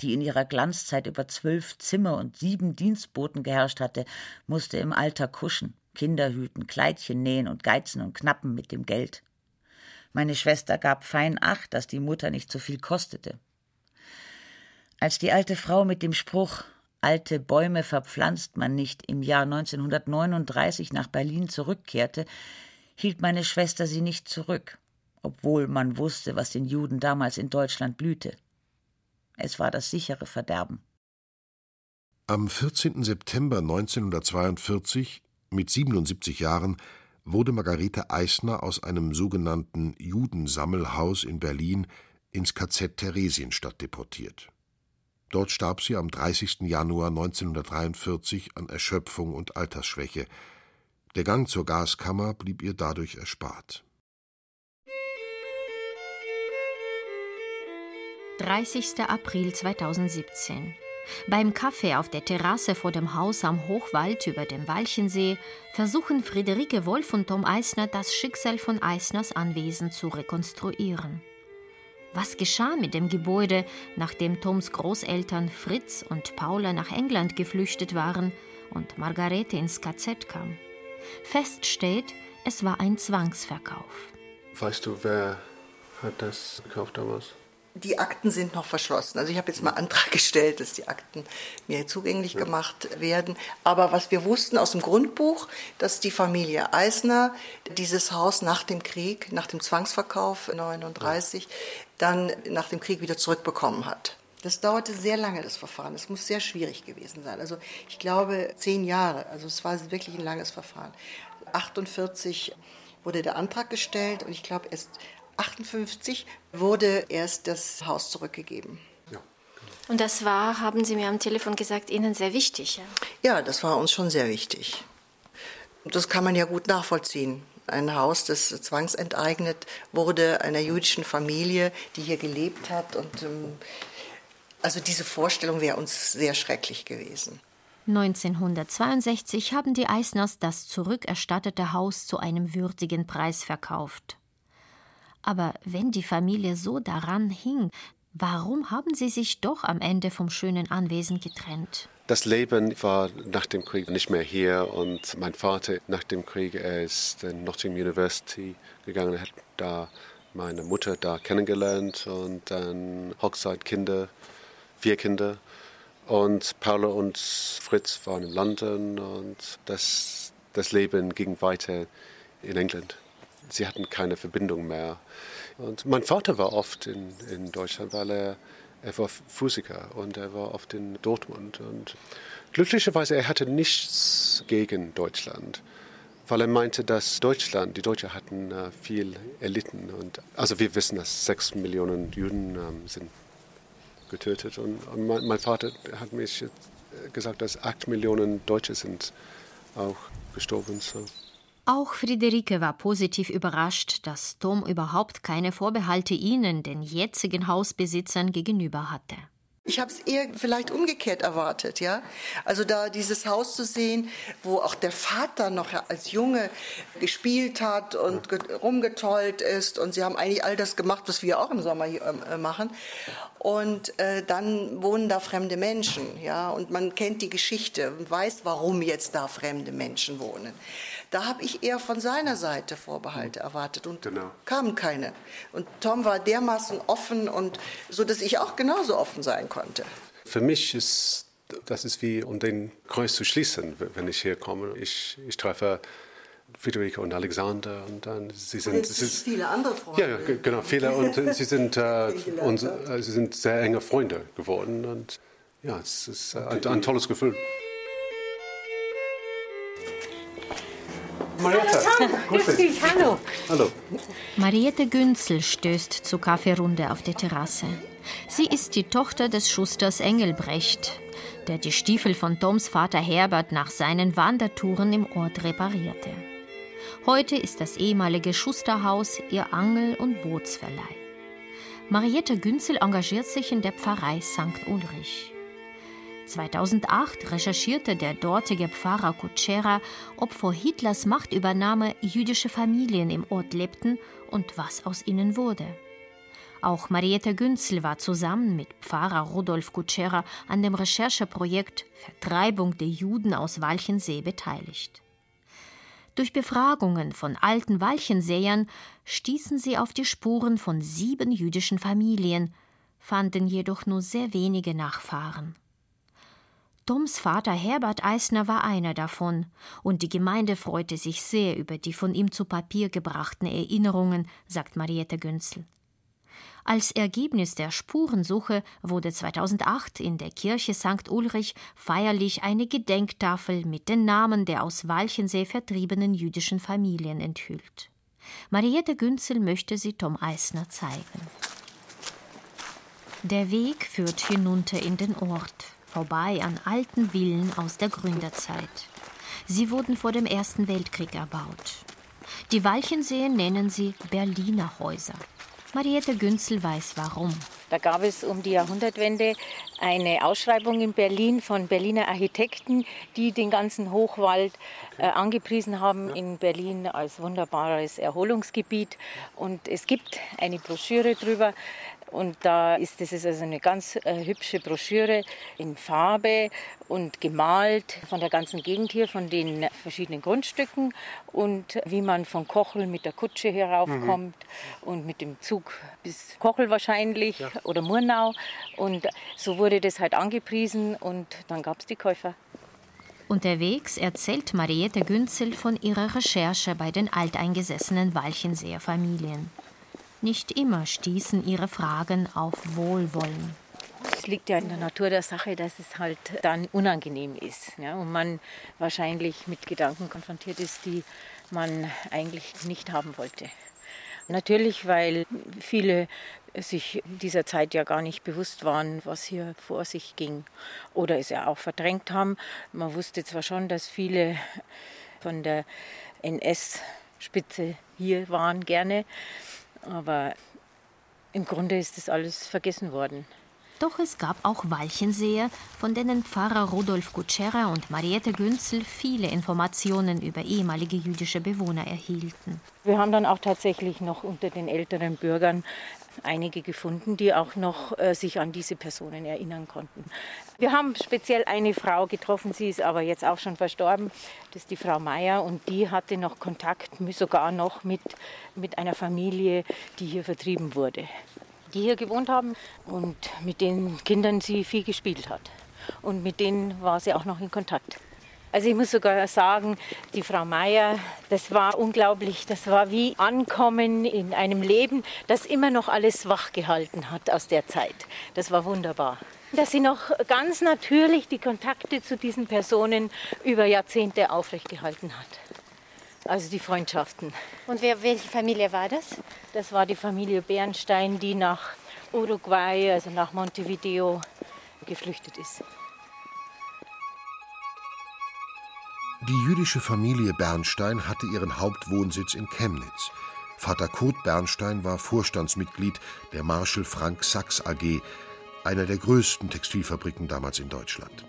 die in ihrer Glanzzeit über zwölf Zimmer und sieben Dienstboten geherrscht hatte, musste im Alter kuschen, Kinder hüten, Kleidchen nähen und geizen und knappen mit dem Geld. Meine Schwester gab fein Acht, dass die Mutter nicht so viel kostete. Als die alte Frau mit dem Spruch Alte Bäume verpflanzt man nicht im Jahr 1939 nach Berlin zurückkehrte, hielt meine Schwester sie nicht zurück, obwohl man wusste, was den Juden damals in Deutschland blühte. Es war das sichere Verderben. Am 14. September 1942, mit 77 Jahren, wurde Margarete Eisner aus einem sogenannten Judensammelhaus in Berlin ins KZ Theresienstadt deportiert. Dort starb sie am 30. Januar 1943 an Erschöpfung und Altersschwäche. Der Gang zur Gaskammer blieb ihr dadurch erspart. 30. April 2017. Beim Kaffee auf der Terrasse vor dem Haus am Hochwald über dem Walchensee versuchen Friederike Wolf und Tom Eisner das Schicksal von Eisners Anwesen zu rekonstruieren. Was geschah mit dem Gebäude, nachdem Toms Großeltern Fritz und Paula nach England geflüchtet waren und Margarete ins KZ kam? Fest steht, es war ein Zwangsverkauf. Weißt du, wer hat das gekauft damals? Die Akten sind noch verschlossen. Also ich habe jetzt mal Antrag <laughs> gestellt, dass die Akten mir zugänglich ja. gemacht werden. Aber was wir wussten aus dem Grundbuch, dass die Familie Eisner dieses Haus nach dem Krieg, nach dem Zwangsverkauf 1939, ja. dann nach dem Krieg wieder zurückbekommen hat. Das dauerte sehr lange, das Verfahren. Es muss sehr schwierig gewesen sein. Also ich glaube zehn Jahre. Also es war wirklich ein langes Verfahren. 48 wurde der Antrag gestellt und ich glaube erst 1958 wurde erst das Haus zurückgegeben. Genau. Und das war, haben Sie mir am Telefon gesagt, Ihnen sehr wichtig. Ja, ja das war uns schon sehr wichtig. Das kann man ja gut nachvollziehen. Ein Haus, das zwangsenteignet wurde einer jüdischen Familie, die hier gelebt hat. Und ähm, also diese Vorstellung wäre uns sehr schrecklich gewesen. 1962 haben die Eisners das zurückerstattete Haus zu einem würdigen Preis verkauft. Aber wenn die Familie so daran hing, warum haben sie sich doch am Ende vom schönen Anwesen getrennt? Das Leben war nach dem Krieg nicht mehr hier und mein Vater nach dem Krieg er ist in Nottingham University gegangen, hat da meine Mutter da kennengelernt und dann Hochzeitkinder, vier Kinder. Und Paula und Fritz waren in London und das, das Leben ging weiter in England. Sie hatten keine Verbindung mehr. Und mein Vater war oft in, in Deutschland, weil er, er war Physiker und er war oft in Dortmund. Und glücklicherweise, er hatte nichts gegen Deutschland weil er meinte, dass Deutschland, die Deutschen hatten äh, viel erlitten. Und, also wir wissen, dass sechs Millionen Juden ähm, sind getötet. Und, und mein, mein, Vater hat mir gesagt, dass acht Millionen Deutsche sind auch gestorben. So. Auch Friederike war positiv überrascht, dass Tom überhaupt keine Vorbehalte ihnen, den jetzigen Hausbesitzern, gegenüber hatte. Ich habe es eher vielleicht umgekehrt erwartet, ja. Also da dieses Haus zu sehen, wo auch der Vater noch als Junge gespielt hat und rumgetollt ist und sie haben eigentlich all das gemacht, was wir auch im Sommer hier äh, machen. Und äh, dann wohnen da fremde Menschen, ja, und man kennt die Geschichte und weiß, warum jetzt da fremde Menschen wohnen. Da habe ich eher von seiner Seite Vorbehalte erwartet und genau. kamen keine. Und Tom war dermaßen offen und so, dass ich auch genauso offen sein konnte. Für mich ist das ist wie um den Kreis zu schließen, wenn ich hier komme. Ich, ich treffe Friederike und Alexander und dann sie sind, sie sind viele andere Freunde. Ja, ja genau viele und <laughs> sie sind äh, und, äh, sie sind sehr enge Freunde geworden und ja, es ist äh, ein, ein tolles Gefühl. Mariette. Hallo, Grüß dich. Hallo. Hallo. Mariette Günzel stößt zur Kaffeerunde auf der Terrasse. Sie ist die Tochter des Schusters Engelbrecht, der die Stiefel von Toms Vater Herbert nach seinen Wandertouren im Ort reparierte. Heute ist das ehemalige Schusterhaus ihr Angel- und Bootsverleih. Mariette Günzel engagiert sich in der Pfarrei St. Ulrich. 2008 recherchierte der dortige Pfarrer Kutschera, ob vor Hitlers Machtübernahme jüdische Familien im Ort lebten und was aus ihnen wurde. Auch Mariette Günzel war zusammen mit Pfarrer Rudolf Kutschera an dem Rechercheprojekt Vertreibung der Juden aus Walchensee beteiligt. Durch Befragungen von alten Walchensäern stießen sie auf die Spuren von sieben jüdischen Familien, fanden jedoch nur sehr wenige Nachfahren. Toms Vater Herbert Eisner war einer davon, und die Gemeinde freute sich sehr über die von ihm zu Papier gebrachten Erinnerungen, sagt Mariette Günzel. Als Ergebnis der Spurensuche wurde 2008 in der Kirche St. Ulrich feierlich eine Gedenktafel mit den Namen der aus Walchensee vertriebenen jüdischen Familien enthüllt. Mariette Günzel möchte sie Tom Eisner zeigen. Der Weg führt hinunter in den Ort vorbei an alten Villen aus der Gründerzeit. Sie wurden vor dem Ersten Weltkrieg erbaut. Die Walchenseen nennen sie Berliner Häuser. Mariette Günzel weiß warum. Da gab es um die Jahrhundertwende eine Ausschreibung in Berlin von Berliner Architekten, die den ganzen Hochwald äh, angepriesen haben in Berlin als wunderbares Erholungsgebiet. Und es gibt eine Broschüre darüber, und da ist das ist also eine ganz äh, hübsche Broschüre in Farbe und gemalt von der ganzen Gegend hier, von den verschiedenen Grundstücken und wie man von Kochel mit der Kutsche heraufkommt mhm. und mit dem Zug bis Kochel wahrscheinlich ja. oder Murnau. Und so wurde das halt angepriesen und dann gab es die Käufer. Unterwegs erzählt Mariette Günzel von ihrer Recherche bei den alteingesessenen Walchenseer Familien. Nicht immer stießen ihre Fragen auf Wohlwollen. Es liegt ja in der Natur der Sache, dass es halt dann unangenehm ist ja, und man wahrscheinlich mit Gedanken konfrontiert ist, die man eigentlich nicht haben wollte. Natürlich, weil viele sich dieser Zeit ja gar nicht bewusst waren, was hier vor sich ging oder es ja auch verdrängt haben. Man wusste zwar schon, dass viele von der NS-Spitze hier waren gerne, aber im Grunde ist das alles vergessen worden. Doch es gab auch Walchenseer, von denen Pfarrer Rudolf Kutschera und Mariette Günzel viele Informationen über ehemalige jüdische Bewohner erhielten. Wir haben dann auch tatsächlich noch unter den älteren Bürgern einige gefunden, die auch noch äh, sich an diese Personen erinnern konnten. Wir haben speziell eine Frau getroffen, sie ist aber jetzt auch schon verstorben. Das ist die Frau Meier und die hatte noch Kontakt sogar noch mit, mit einer Familie, die hier vertrieben wurde die hier gewohnt haben und mit den Kindern sie viel gespielt hat. Und mit denen war sie auch noch in Kontakt. Also ich muss sogar sagen, die Frau Meier, das war unglaublich. Das war wie Ankommen in einem Leben, das immer noch alles wachgehalten hat aus der Zeit. Das war wunderbar. Dass sie noch ganz natürlich die Kontakte zu diesen Personen über Jahrzehnte aufrechtgehalten hat. Also die Freundschaften. Und wer, welche Familie war das? Das war die Familie Bernstein, die nach Uruguay, also nach Montevideo, geflüchtet ist. Die jüdische Familie Bernstein hatte ihren Hauptwohnsitz in Chemnitz. Vater Kurt Bernstein war Vorstandsmitglied der Marshall Frank Sachs AG, einer der größten Textilfabriken damals in Deutschland.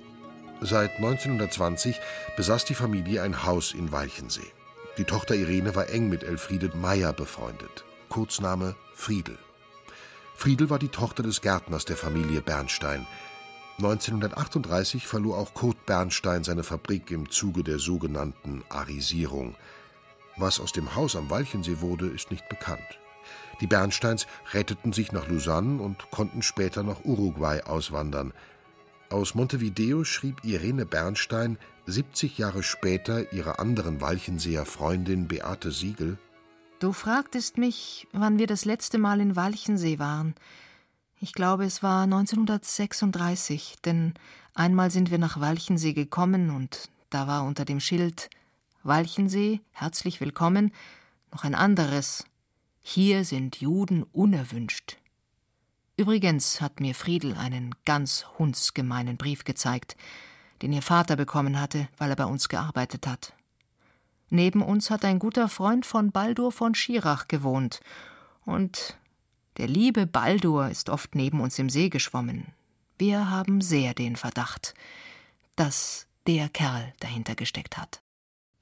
Seit 1920 besaß die Familie ein Haus in Walchensee. Die Tochter Irene war eng mit Elfriede Meyer befreundet. Kurzname Friedel. Friedel war die Tochter des Gärtners der Familie Bernstein. 1938 verlor auch Kurt Bernstein seine Fabrik im Zuge der sogenannten Arisierung. Was aus dem Haus am Walchensee wurde, ist nicht bekannt. Die Bernsteins retteten sich nach Lausanne und konnten später nach Uruguay auswandern. Aus Montevideo schrieb Irene Bernstein 70 Jahre später ihrer anderen Walchenseer Freundin Beate Siegel Du fragtest mich, wann wir das letzte Mal in Walchensee waren. Ich glaube, es war 1936, denn einmal sind wir nach Walchensee gekommen und da war unter dem Schild Walchensee, herzlich willkommen, noch ein anderes. Hier sind Juden unerwünscht. Übrigens hat mir Friedel einen ganz hundsgemeinen Brief gezeigt, den ihr Vater bekommen hatte, weil er bei uns gearbeitet hat. Neben uns hat ein guter Freund von Baldur von Schirach gewohnt. Und der liebe Baldur ist oft neben uns im See geschwommen. Wir haben sehr den Verdacht, dass der Kerl dahinter gesteckt hat.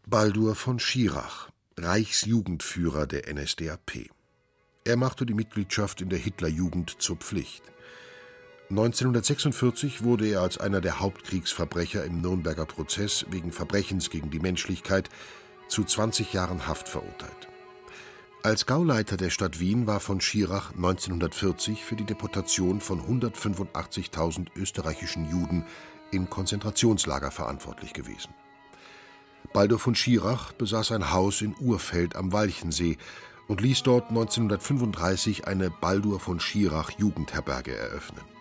Baldur von Schirach, Reichsjugendführer der NSDAP. Er machte die Mitgliedschaft in der Hitlerjugend zur Pflicht. 1946 wurde er als einer der Hauptkriegsverbrecher im Nürnberger Prozess wegen Verbrechens gegen die Menschlichkeit zu 20 Jahren Haft verurteilt. Als Gauleiter der Stadt Wien war von Schirach 1940 für die Deportation von 185.000 österreichischen Juden in Konzentrationslager verantwortlich gewesen. Baldur von Schirach besaß ein Haus in Urfeld am Walchensee und ließ dort 1935 eine Baldur von Schirach Jugendherberge eröffnen.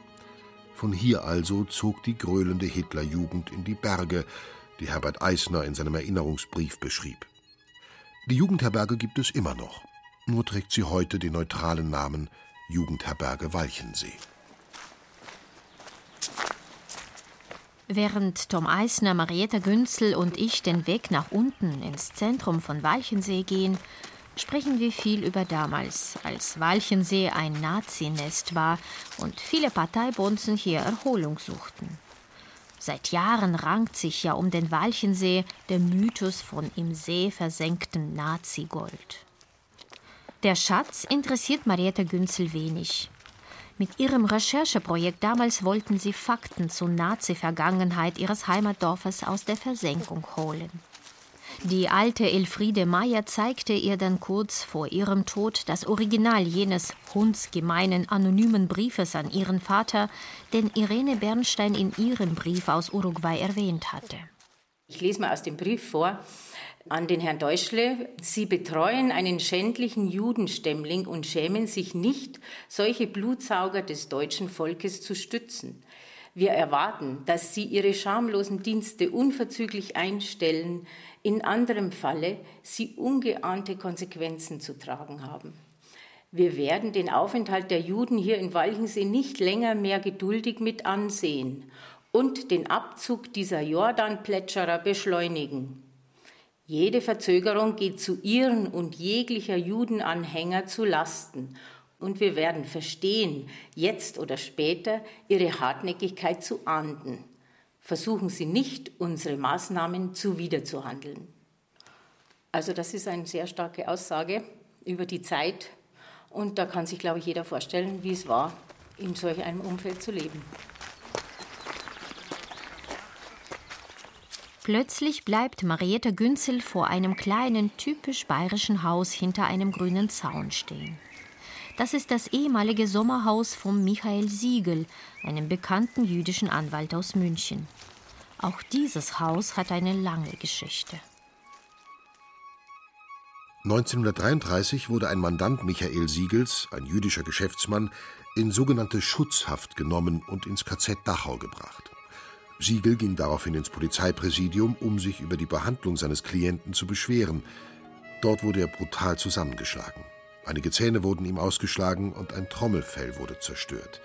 Von hier also zog die gröhlende Hitlerjugend in die Berge, die Herbert Eisner in seinem Erinnerungsbrief beschrieb. Die Jugendherberge gibt es immer noch, nur trägt sie heute den neutralen Namen Jugendherberge Walchensee. Während Tom Eisner, Marietta Günzel und ich den Weg nach unten ins Zentrum von Walchensee gehen, sprechen wir viel über damals, als Walchensee ein Nazinest war und viele Parteibonzen hier Erholung suchten. Seit Jahren rankt sich ja um den Walchensee der Mythos von im See versenktem Nazigold. Der Schatz interessiert Marietta Günzel wenig. Mit ihrem Rechercheprojekt damals wollten sie Fakten zur Nazi-Vergangenheit ihres Heimatdorfes aus der Versenkung holen. Die alte Elfriede Meyer zeigte ihr dann kurz vor ihrem Tod das Original jenes hundsgemeinen anonymen Briefes an ihren Vater, den Irene Bernstein in ihrem Brief aus Uruguay erwähnt hatte. Ich lese mal aus dem Brief vor an den Herrn Deutschle. Sie betreuen einen schändlichen Judenstämmling und schämen sich nicht, solche Blutsauger des deutschen Volkes zu stützen. Wir erwarten, dass Sie Ihre schamlosen Dienste unverzüglich einstellen, in anderem Falle Sie ungeahnte Konsequenzen zu tragen haben. Wir werden den Aufenthalt der Juden hier in Walchensee nicht länger mehr geduldig mit ansehen und den Abzug dieser Jordanplätscherer beschleunigen. Jede Verzögerung geht zu ihren und jeglicher Judenanhänger zu Lasten Und wir werden verstehen, jetzt oder später, Ihre Hartnäckigkeit zu ahnden. Versuchen Sie nicht, unsere Maßnahmen zuwiderzuhandeln. Also das ist eine sehr starke Aussage über die Zeit. Und da kann sich, glaube ich, jeder vorstellen, wie es war, in solch einem Umfeld zu leben. Plötzlich bleibt Marietta Günzel vor einem kleinen, typisch bayerischen Haus hinter einem grünen Zaun stehen. Das ist das ehemalige Sommerhaus von Michael Siegel, einem bekannten jüdischen Anwalt aus München. Auch dieses Haus hat eine lange Geschichte. 1933 wurde ein Mandant Michael Siegels, ein jüdischer Geschäftsmann, in sogenannte Schutzhaft genommen und ins KZ Dachau gebracht. Siegel ging daraufhin ins Polizeipräsidium, um sich über die Behandlung seines Klienten zu beschweren. Dort wurde er brutal zusammengeschlagen. Einige Zähne wurden ihm ausgeschlagen und ein Trommelfell wurde zerstört.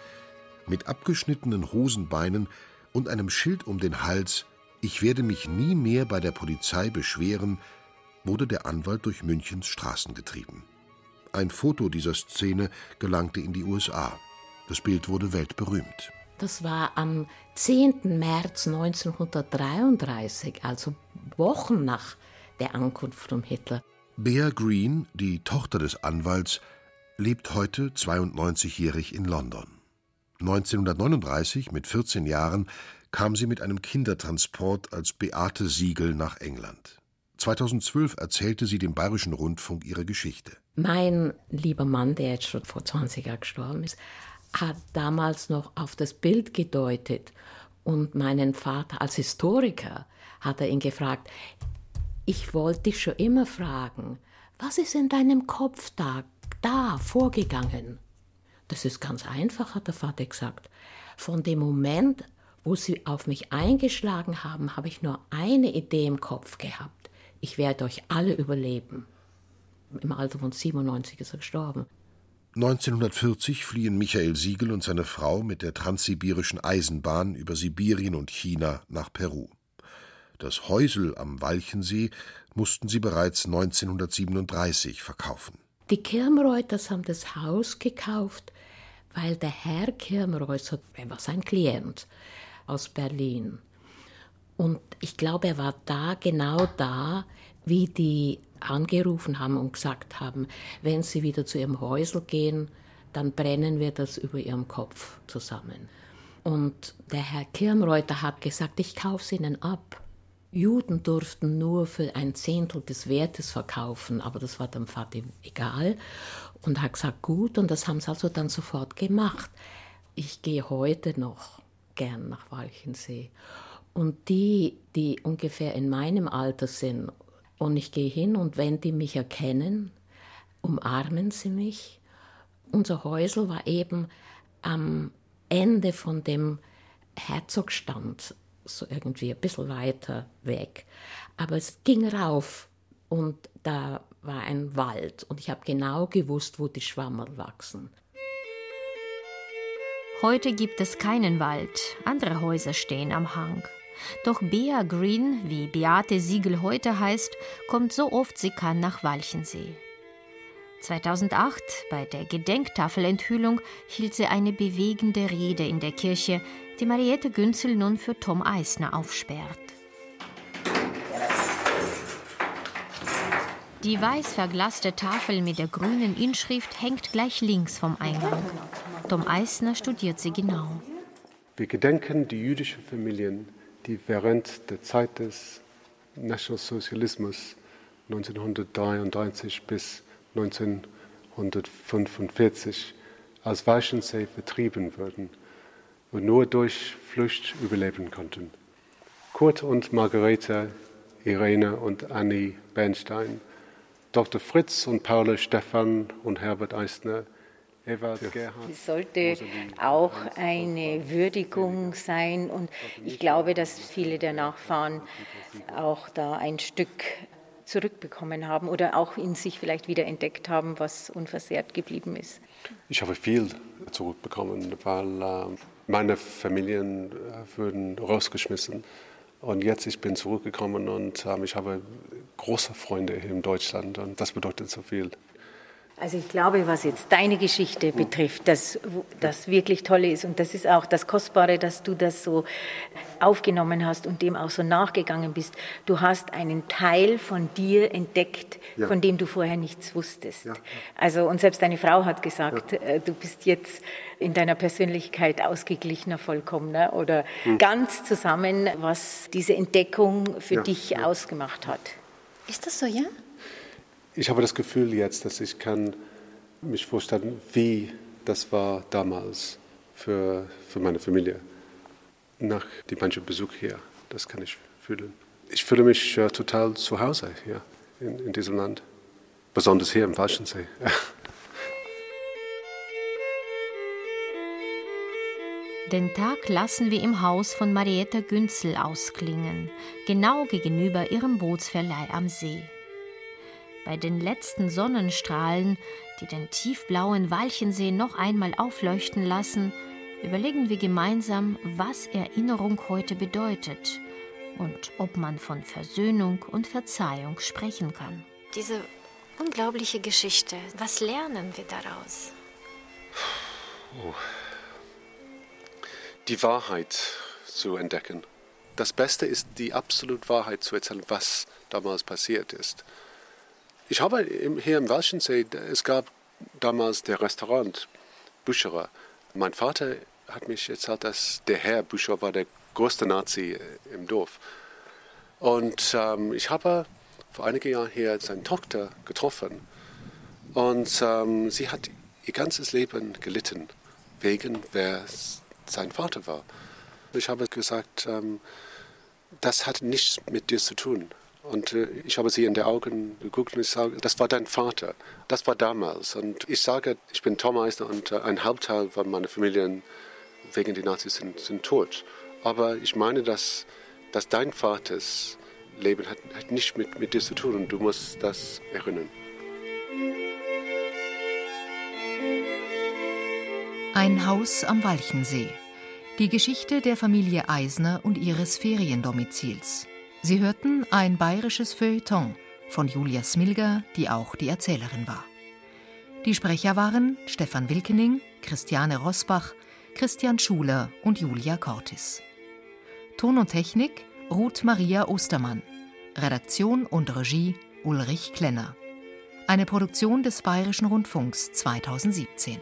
Mit abgeschnittenen Hosenbeinen und einem Schild um den Hals Ich werde mich nie mehr bei der Polizei beschweren, wurde der Anwalt durch Münchens Straßen getrieben. Ein Foto dieser Szene gelangte in die USA. Das Bild wurde weltberühmt. Das war am 10. März 1933, also Wochen nach der Ankunft von Hitler. Bea Green, die Tochter des Anwalts, lebt heute 92-jährig in London. 1939, mit 14 Jahren, kam sie mit einem Kindertransport als Beate Siegel nach England. 2012 erzählte sie dem Bayerischen Rundfunk ihre Geschichte. Mein lieber Mann, der jetzt schon vor 20 Jahren gestorben ist, hat damals noch auf das Bild gedeutet und meinen Vater als Historiker hat er ihn gefragt, ich wollte dich schon immer fragen, was ist in deinem Kopf da, da vorgegangen? Das ist ganz einfach, hat der Vater gesagt. Von dem Moment, wo sie auf mich eingeschlagen haben, habe ich nur eine Idee im Kopf gehabt. Ich werde euch alle überleben. Im Alter von 97 ist er gestorben. 1940 fliehen Michael Siegel und seine Frau mit der transsibirischen Eisenbahn über Sibirien und China nach Peru. Das Häusel am Walchensee mussten sie bereits 1937 verkaufen. Die Kirmreuters haben das Haus gekauft, weil der Herr Kirmreuther, er war sein Klient aus Berlin. Und ich glaube, er war da, genau da, wie die angerufen haben und gesagt haben, wenn Sie wieder zu Ihrem Häusl gehen, dann brennen wir das über Ihrem Kopf zusammen. Und der Herr Kirmreuter hat gesagt, ich kaufe es Ihnen ab. Juden durften nur für ein Zehntel des Wertes verkaufen, aber das war dem Vater egal. Und hat gesagt, gut, und das haben sie also dann sofort gemacht. Ich gehe heute noch gern nach Walchensee. Und die, die ungefähr in meinem Alter sind und ich gehe hin und wenn die mich erkennen, umarmen sie mich. Unser Häusel war eben am Ende von dem Herzogstand, so irgendwie ein bisschen weiter weg. Aber es ging rauf und da war ein Wald und ich habe genau gewusst, wo die Schwammerl wachsen. Heute gibt es keinen Wald, andere Häuser stehen am Hang. Doch Bea Green, wie Beate Siegel heute heißt, kommt so oft sie kann nach Walchensee. 2008, bei der Gedenktafelenthüllung, hielt sie eine bewegende Rede in der Kirche, die Mariette Günzel nun für Tom Eisner aufsperrt. Die weiß verglaste Tafel mit der grünen Inschrift hängt gleich links vom Eingang. Tom Eisner studiert sie genau. Wir gedenken die jüdischen Familien die während der Zeit des Nationalsozialismus 1933 bis 1945 aus Weichensee vertrieben wurden und nur durch Flucht überleben konnten. Kurt und Margarete, Irene und Annie Bernstein, Dr. Fritz und Paula Stephan und Herbert Eisner es sollte auch eine Würdigung sein und ich glaube, dass viele der Nachfahren auch da ein Stück zurückbekommen haben oder auch in sich vielleicht wieder entdeckt haben, was unversehrt geblieben ist. Ich habe viel zurückbekommen, weil äh, meine Familien äh, wurden rausgeschmissen. Und jetzt ich bin zurückgekommen und äh, ich habe große Freunde hier in Deutschland und das bedeutet so viel. Also ich glaube, was jetzt deine Geschichte betrifft, das, das wirklich Tolle ist und das ist auch das Kostbare, dass du das so aufgenommen hast und dem auch so nachgegangen bist. Du hast einen Teil von dir entdeckt, ja. von dem du vorher nichts wusstest. Ja. Also und selbst deine Frau hat gesagt, ja. Äh, du bist jetzt in deiner Persönlichkeit ausgeglichener, vollkommener oder hm. ganz zusammen, was diese Entdeckung für dich ausgemacht hat. Ist das so, ja? Ich habe das Gefühl jetzt, dass ich kann mich vorstellen, wie das war damals für, für meine Familie. Nach dem manchen Besuch hier, das kann ich fühlen. Ich fühle mich äh, total zu Hause hier in, in diesem Land. Besonders hier im Walchensee. <laughs> Den Tag lassen wir im Haus von Marietta Günzel ausklingen, genau gegenüber ihrem Bootsverleih am See. Bei den letzten Sonnenstrahlen, die den tiefblauen Walchensee noch einmal aufleuchten lassen, überlegen wir gemeinsam, was Erinnerung heute bedeutet und ob man von Versöhnung und Verzeihung sprechen kann. Diese unglaubliche Geschichte, was lernen wir daraus? Oh. Die Wahrheit zu entdecken. Das Beste ist, die absolute Wahrheit zu erzählen, was damals passiert ist. Ich habe hier im Walchensee, es gab damals der Restaurant Büscherer. Mein Vater hat mich erzählt, dass der Herr Büscherer war der größte Nazi äh, im Dorf. Und ähm, ich habe vor einigen Jahren hier seine Tochter getroffen. Und ähm, sie hat ihr ganzes Leben gelitten, wegen wer sein Vater war. Ich habe gesagt, ähm, das hat nichts mit dir zu tun. Und äh, ich habe sie in die Augen geguckt und ich sage, das war dein Vater. Das war damals. Und ich sage, ich bin Tormeister und äh, ein Hauptteil von meiner Familie wegen der Nazis sind, sind tot. Aber ich meine, dass, dass dein Vaters Leben hat, hat nicht mit, mit dir zu tun und du musst das erinnern. Ein Haus am Walchensee. Die Geschichte der Familie Eisner und ihres Feriendomizils. Sie hörten ein bayerisches Feuilleton von Julia Smilger, die auch die Erzählerin war. Die Sprecher waren Stefan Wilkening, Christiane Rosbach, Christian Schuler und Julia Cortis. Ton und Technik Ruth Maria Ostermann. Redaktion und Regie Ulrich Klenner. Eine Produktion des Bayerischen Rundfunks 2017.